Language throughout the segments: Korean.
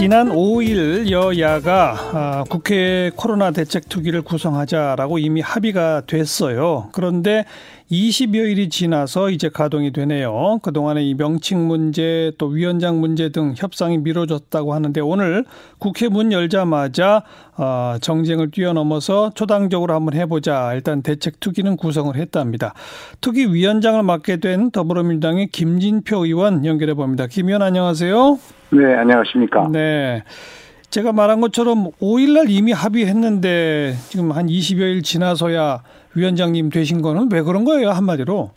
지난 5일 여야가 아, 국회 코로나 대책 투기를 구성하자라고 이미 합의가 됐어요. 그런데 20여일이 지나서 이제 가동이 되네요. 그동안에 이 명칭 문제 또 위원장 문제 등 협상이 미뤄졌다고 하는데 오늘 국회 문 열자마자 어, 정쟁을 뛰어넘어서 초당적으로 한번 해보자. 일단 대책 투기는 구성을 했답니다. 투기 위원장을 맡게 된 더불어민주당의 김진표 의원 연결해 봅니다. 김 의원 안녕하세요. 네, 안녕하십니까. 네. 제가 말한 것처럼 5일날 이미 합의했는데 지금 한 20여일 지나서야 위원장님 되신 거는 왜 그런 거예요 한마디로?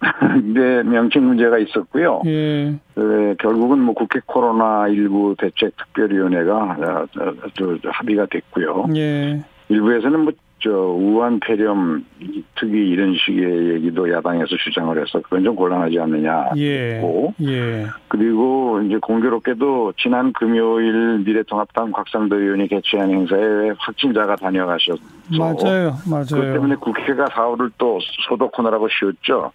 네, 명칭 문제가 있었고요. 예. 네, 결국은 뭐 국회 코로나 19 대책 특별위원회가 저, 저, 합의가 됐고요. 예. 일부에서는 뭐 저 우한 폐렴 특위 이런 식의 얘기도 야당에서 주장을 해서 그건 좀 곤란하지 않느냐. 예. 예. 그리고 이제 공교롭게도 지난 금요일 미래통합당 곽상도 의원이 개최한 행사에 확진자가 다녀가셨죠. 맞아요, 맞아요. 그 때문에 국회가 사흘을 또 소독하느라고 쉬었죠.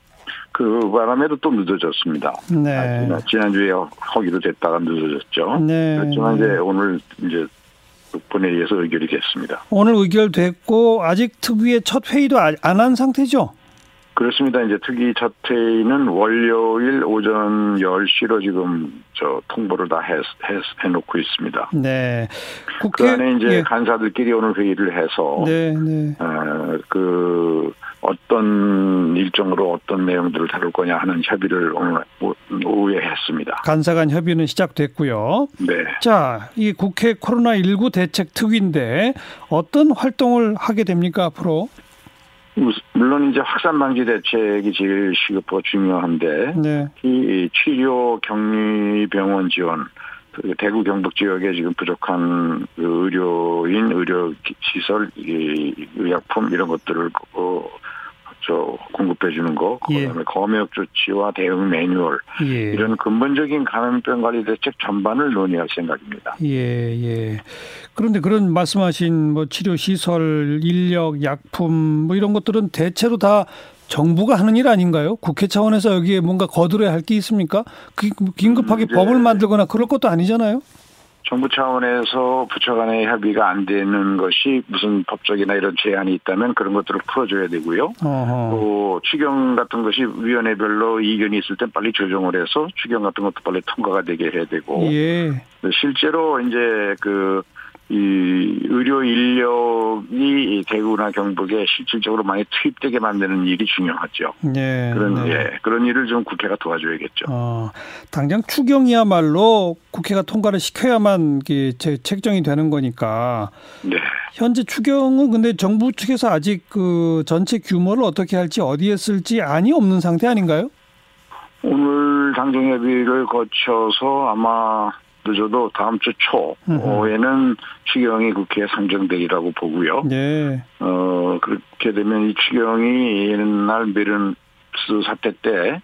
그 바람에도 또 늦어졌습니다. 네. 아, 지난주에 허기로 됐다가 늦어졌죠. 네. 그렇지만 이제 오늘 이제 본회의에서 의결이 됐습니다. 오늘 의결됐고 아직 특위의 첫 회의도 안 한 상태죠? 그렇습니다. 이제 특위 첫 회의는 월요일 오전 10시로 지금 저 통보를 다 해, 해, 해 놓고 있습니다. 네. 국회 그 안에 이제 예. 간사들끼리 오늘 회의를 해서 네, 네. 어, 그 어떤 일정으로 어떤 내용들을 다룰 거냐 하는 협의를 오늘 오후에 했습니다. 간사 간 협의는 시작됐고요. 네. 자, 이 국회 코로나19 대책 특위인데 어떤 활동을 하게 됩니까 앞으로? 물론 이제 확산 방지 대책이 제일 시급하고 중요한데 네. 이 치료 격리 병원 지원 그 대구 경북 지역에 지금 부족한 그 의료인 의료 시설 이 의약품 이런 것들을 어, 저 공급해 주는 거 그다음에 예. 검역 조치와 대응 매뉴얼 예. 이런 근본적인 감염병 관리 대책 전반을 논의할 생각입니다. 예, 예. 그런데 그런 말씀하신 뭐 치료 시설, 인력, 약품 뭐 이런 것들은 대체로 다 정부가 하는 일 아닌가요? 국회 차원에서 여기에 뭔가 거들어야 할 게 있습니까? 그- 긴급하게 음, 이제- 법을 만들거나 그럴 것도 아니잖아요. 정부 차원에서 부처 간의 협의가 안 되는 것이 무슨 법적이나 이런 제한이 있다면 그런 것들을 풀어줘야 되고요. 어허. 또 추경 같은 것이 위원회별로 이견이 있을 땐 빨리 조정을 해서 추경 같은 것도 빨리 통과가 되게 해야 되고 예. 실제로 이제 그 이 의료 인력이 이 대구나 경북에 실질적으로 많이 투입되게 만드는 일이 중요하죠. 네. 그런 네. 예 그런 일을 좀 국회가 도와줘야겠죠. 어, 당장 추경이야말로 국회가 통과를 시켜야만 제- 책정이 되는 거니까 네. 현재 추경은 근데 정부 측에서 아직 그 전체 규모를 어떻게 할지 어디에 쓸지 안이 없는 상태 아닌가요? 오늘 당정협의를 거쳐서 아마 늦어도 다음 주 초에는 추경이 국회에 상정되리라고 보고요. 네. 어 그렇게 되면 이 추경이 옛날 메른스 사태 때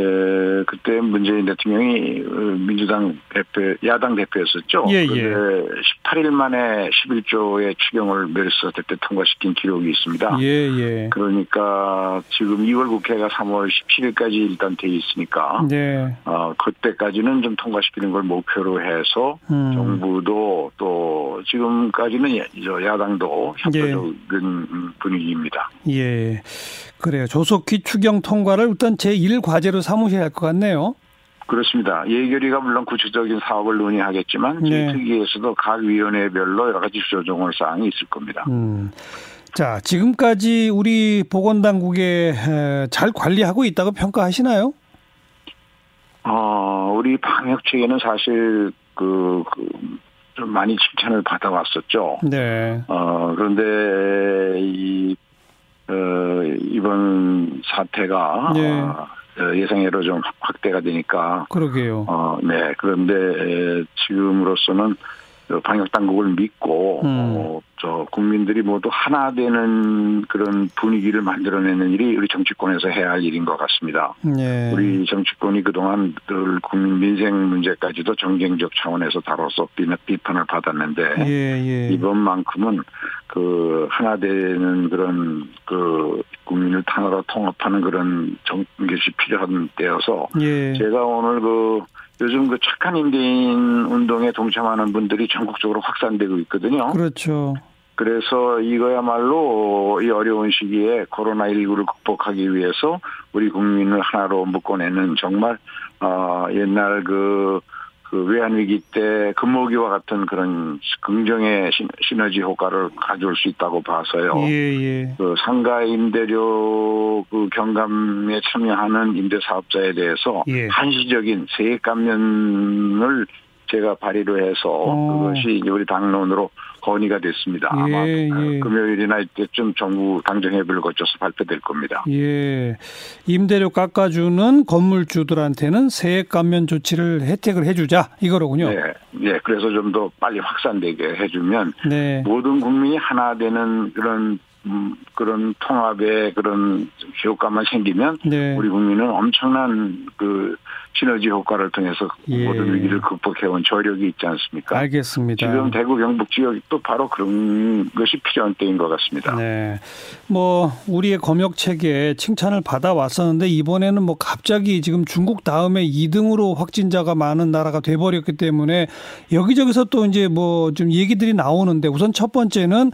에, 그때 문재인 대통령이 어, 민주당 대표, 야당 대표였었죠. 예, 예. 그런데 18일 만에 11조의 추경을 사태 때 통과시킨 기록이 있습니다. 예, 예. 그러니까 지금 2월 국회가 3월 17일까지 일단 돼 있으니까 네. 어, 그때까지는 좀 통과시키는 걸 목표로 해서 음. 정부도 또 지금까지는 야- 야당도 예. 협조적인 분위기입니다. 예. 그래요. 조속히 추경 통과를 일단 제1과제로 삼으셔야 할 것 같네요. 그렇습니다. 예결위가 물론 구체적인 사업을 논의하겠지만 네. 특위에서도 각 위원회별로 여러 가지 조정할 사항이 있을 겁니다. 음. 자, 지금까지 우리 보건당국에 에, 잘 관리하고 있다고 평가하시나요? 어, 우리 방역 체계는 사실 그, 그, 좀 많이 칭찬을 받아왔었죠. 네. 어, 그런데 이, 어, 이번 사태가 네. 어, 예상외로 좀 확대가 되니까 그러게요. 어, 네. 그런데 에, 지금으로서는 방역 당국을 믿고 음. 어, 저 국민들이 모두 하나 되는 그런 분위기를 만들어내는 일이 우리 정치권에서 해야 할 일인 것 같습니다. 네. 우리 정치권이 그동안 늘 국민 민생 문제까지도 정쟁적 차원에서 다뤄서 비- 비판을 받았는데 예, 예. 이번만큼은 그 하나 되는 그런 그 국민을 하나로 통합하는 그런 정 것이 필요한 때여서 예. 제가 오늘 그 요즘 그 착한 임대인 운동에 동참하는 분들이 전국적으로 확산되고 있거든요. 그렇죠. 그래서 이거야말로 이 어려운 시기에 코로나19를 극복하기 위해서 우리 국민을 하나로 묶어내는 정말 어 옛날 그, 그 외환위기 때 금모기와 같은 그런 긍정의 시너지 효과를 가져올 수 있다고 봐서요. 예, 예. 그 상가 임대료 그 경감에 참여하는 임대사업자에 대해서 예. 한시적인 세액 감면을 제가 발의를 해서 어. 그것이 우리 당론으로 건의가 됐습니다. 아마 예, 예. 금요일이나 이때쯤 정부 당정협의를 거쳐서 발표될 겁니다. 예. 임대료 깎아주는 건물주들한테는 세액 감면 조치를 혜택을 해주자 이거로군요. 네, 네. 그래서 좀 더 빨리 확산되게 해주면 네. 모든 국민이 하나 되는 그런 음, 그런 통합의 그런 효과만 생기면 네. 우리 국민은 엄청난 그 시너지 효과를 통해서 예. 모든 위기를 극복해온 저력이 있지 않습니까? 알겠습니다. 지금 대구 경북 지역이 또 바로 그런 것이 필요한 때인 것 같습니다. 네. 뭐 우리의 검역 체계 칭찬을 받아 왔었는데 이번에는 뭐 갑자기 지금 중국 다음에 2등으로 확진자가 많은 나라가 돼 버렸기 때문에 여기저기서 또 이제 뭐 좀 얘기들이 나오는데 우선 첫 번째는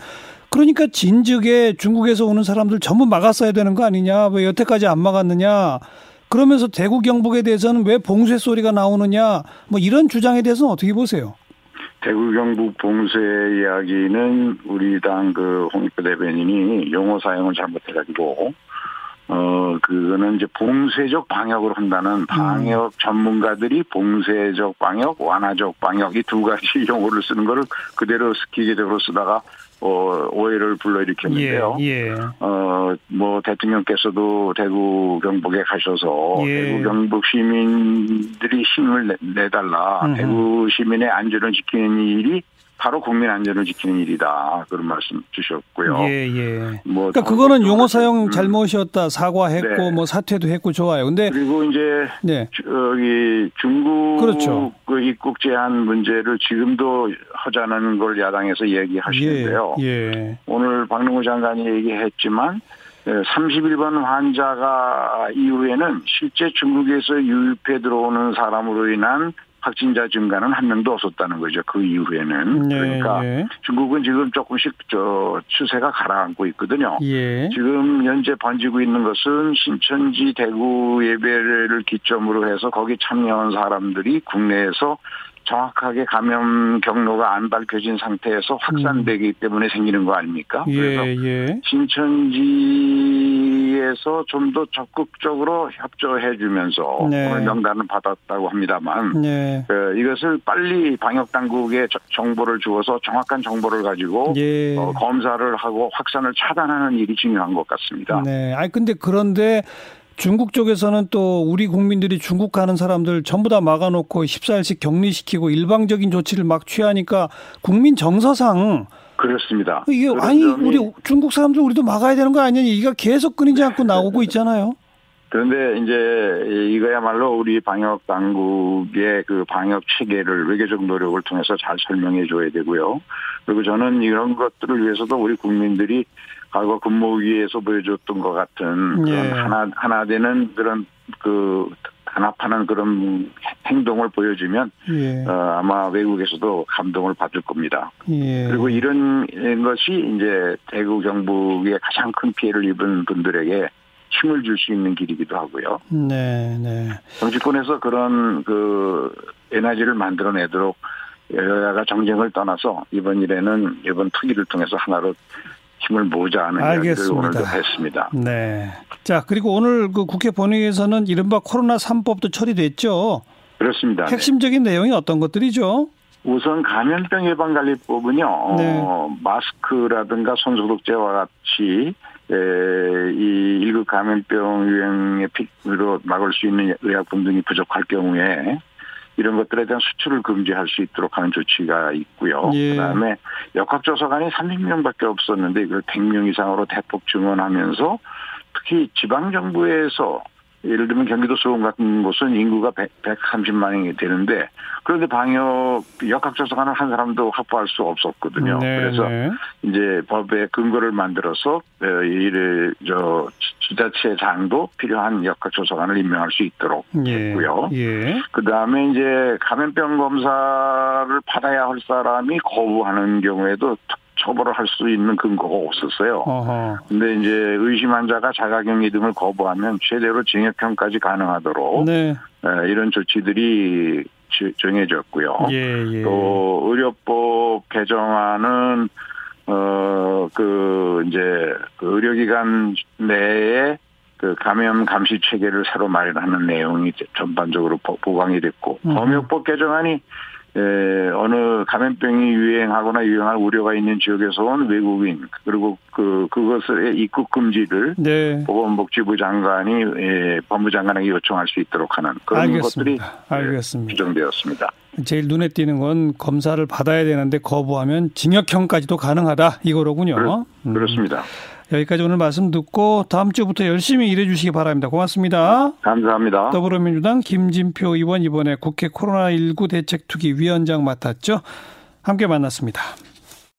그러니까 진즉에 중국에서 오는 사람들 전부 막았어야 되는 거 아니냐? 왜 여태까지 안 막았느냐? 그러면서 대구 경북에 대해서는 왜 봉쇄 소리가 나오느냐? 뭐 이런 주장에 대해서는 어떻게 보세요? 대구 경북 봉쇄 이야기는 우리 당 그 홍익표 대변인이 용어 사용을 잘못해가지고 어 그거는 이제 봉쇄적 방역으로 한다는 방역 전문가들이 봉쇄적 방역, 완화적 방역 이 두 가지 용어를 쓰는 거를 그대로 기계적으로 쓰다가 어 오해를 불러일으켰는데요. 예, 예. 어 뭐 대통령께서도 대구 경북에 가셔서 예. 대구 경북 시민들이 힘을 내, 음흠. 대구 시민의 안전을 지키는 일이 바로 국민 안전을 지키는 일이다 그런 말씀 주셨고요. 예, 예. 뭐 그러니까 그거는 또- 용어 사용 음. 잘못이었다 사과했고 네. 뭐 사퇴도 했고 좋아요. 근데 그리고 이제 네. 저기 중국 그렇죠. 그 입국 제한 문제를 지금도 하자는 걸 야당에서 얘기하시는데요. 예. 예. 오늘 박능우 장관이 얘기했지만 31번 환자가 이후에는 실제 중국에서 유입해 들어오는 사람으로 인한 확진자 증가는 한 명도 없었다는 거죠. 그 이후에는. 네, 그러니까 예. 중국은 지금 조금씩 저 추세가 가라앉고 있거든요. 예. 지금 현재 번지고 있는 것은 신천지 대구 예배를 기점으로 해서 거기 참여한 사람들이 국내에서 정확하게 감염 경로가 안 밝혀진 상태에서 확산되기 때문에 생기는 거 아닙니까? 그래서 음. 예, 예. 신천지에서 좀 더 적극적으로 협조해 주면서 네. 오늘 명단을 받았다고 합니다만 네. 어, 이것을 빨리 방역 당국에 저- 정보를 주어서 정확한 정보를 가지고 예. 어, 검사를 하고 확산을 차단하는 일이 중요한 것 같습니다. 네. 아니 근데 그런데 중국 쪽에서는 또 우리 국민들이 중국 가는 사람들 전부 다 막아놓고 14일씩 격리시키고 일방적인 조치를 막 취하니까 국민 정서상 그렇습니다. 이게 아니 우리 중국 사람들 우리도 막아야 되는 거 아니냐 얘기가 계속 끊이지 않고 나오고 있잖아요. 그런데 이제 이거야말로 우리 방역 당국의 그 방역 체계를 외교적 노력을 통해서 잘 설명해 줘야 되고요. 그리고 저는 이런 것들을 위해서도 우리 국민들이 과거 근무위에서 보여줬던 것 같은 그런 예. 하나 하나 되는 그런 그 단합하는 그런 행동을 보여주면 예. 어, 아마 외국에서도 감동을 받을 겁니다. 예. 그리고 이런 것이 이제 대구 경북에 가장 큰 피해를 입은 분들에게 힘을 줄 수 있는 길이기도 하고요. 네, 네. 정치권에서 그런 그 에너지를 만들어내도록 여야가 정쟁을 떠나서 이번 일에는 이번 투기를 통해서 하나로 힘을 모으자는 이야기를 알겠습니다. 오늘도 했습니다. 네. 자, 그리고 오늘 그 국회 본회의에서는 이른바 코로나 3법도 처리됐죠. 그렇습니다. 네. 핵심적인 내용이 어떤 것들이죠? 우선 감염병 예방관리법은요, 네. 어, 마스크라든가 손소독제와 같이 에, 이 1급 감염병 유행의 피로 막을 수 있는 의약품 등이 부족할 경우에 이런 것들에 대한 수출을 금지할 수 있도록 하는 조치가 있고요. 예. 그다음에 역학조사관이 300명밖에 없었는데 이걸 100명 이상으로 대폭 증원하면서 특히 지방 정부에서 예를 들면 경기도 수원 같은 곳은 인구가 100, 130만이 되는데 그런데 방역 역학조사관을 한 사람도 확보할 수 없었거든요. 네, 그래서 네. 이제 법의 근거를 만들어서 어, 이를 저 지자체장도 필요한 역학조사관을 임명할 수 있도록 예. 했고요. 예. 그 다음에 이제 감염병 검사를 받아야 할 사람이 거부하는 경우에도 처벌을 할 수 있는 근거가 없었어요. 어허. 근데 이제 의심 환자가 자가격리 등을 거부하면 최대로 징역형까지 가능하도록 네. 에, 이런 조치들이 지- 정해졌고요. 예, 예. 또 의료법 개정안은 어그 이제 그 의료기관 내에 그 감염 감시 체계를 새로 마련하는 내용이 전반적으로 보- 보강이 됐고 음. 검역법 개정안이 에, 어느 감염병이 유행하거나 유행할 우려가 있는 지역에서 온 외국인 그리고 그 그것의 입국 금지를 네. 보건복지부 장관이 예, 법무장관에게 요청할 수 있도록 하는 그런 것들이 알겠습니다. 알겠습니다. 규정되었습니다. 제일 눈에 띄는 건 검사를 받아야 되는데 거부하면 징역형까지도 가능하다 이거로군요. 그렇- 음. 그렇습니다. 여기까지 오늘 말씀 듣고 다음 주부터 열심히 일해 주시기 바랍니다. 고맙습니다. 감사합니다. 더불어민주당 김진표 의원 이번에 국회 코로나19 대책특위 위원장 맡았죠. 함께 만났습니다.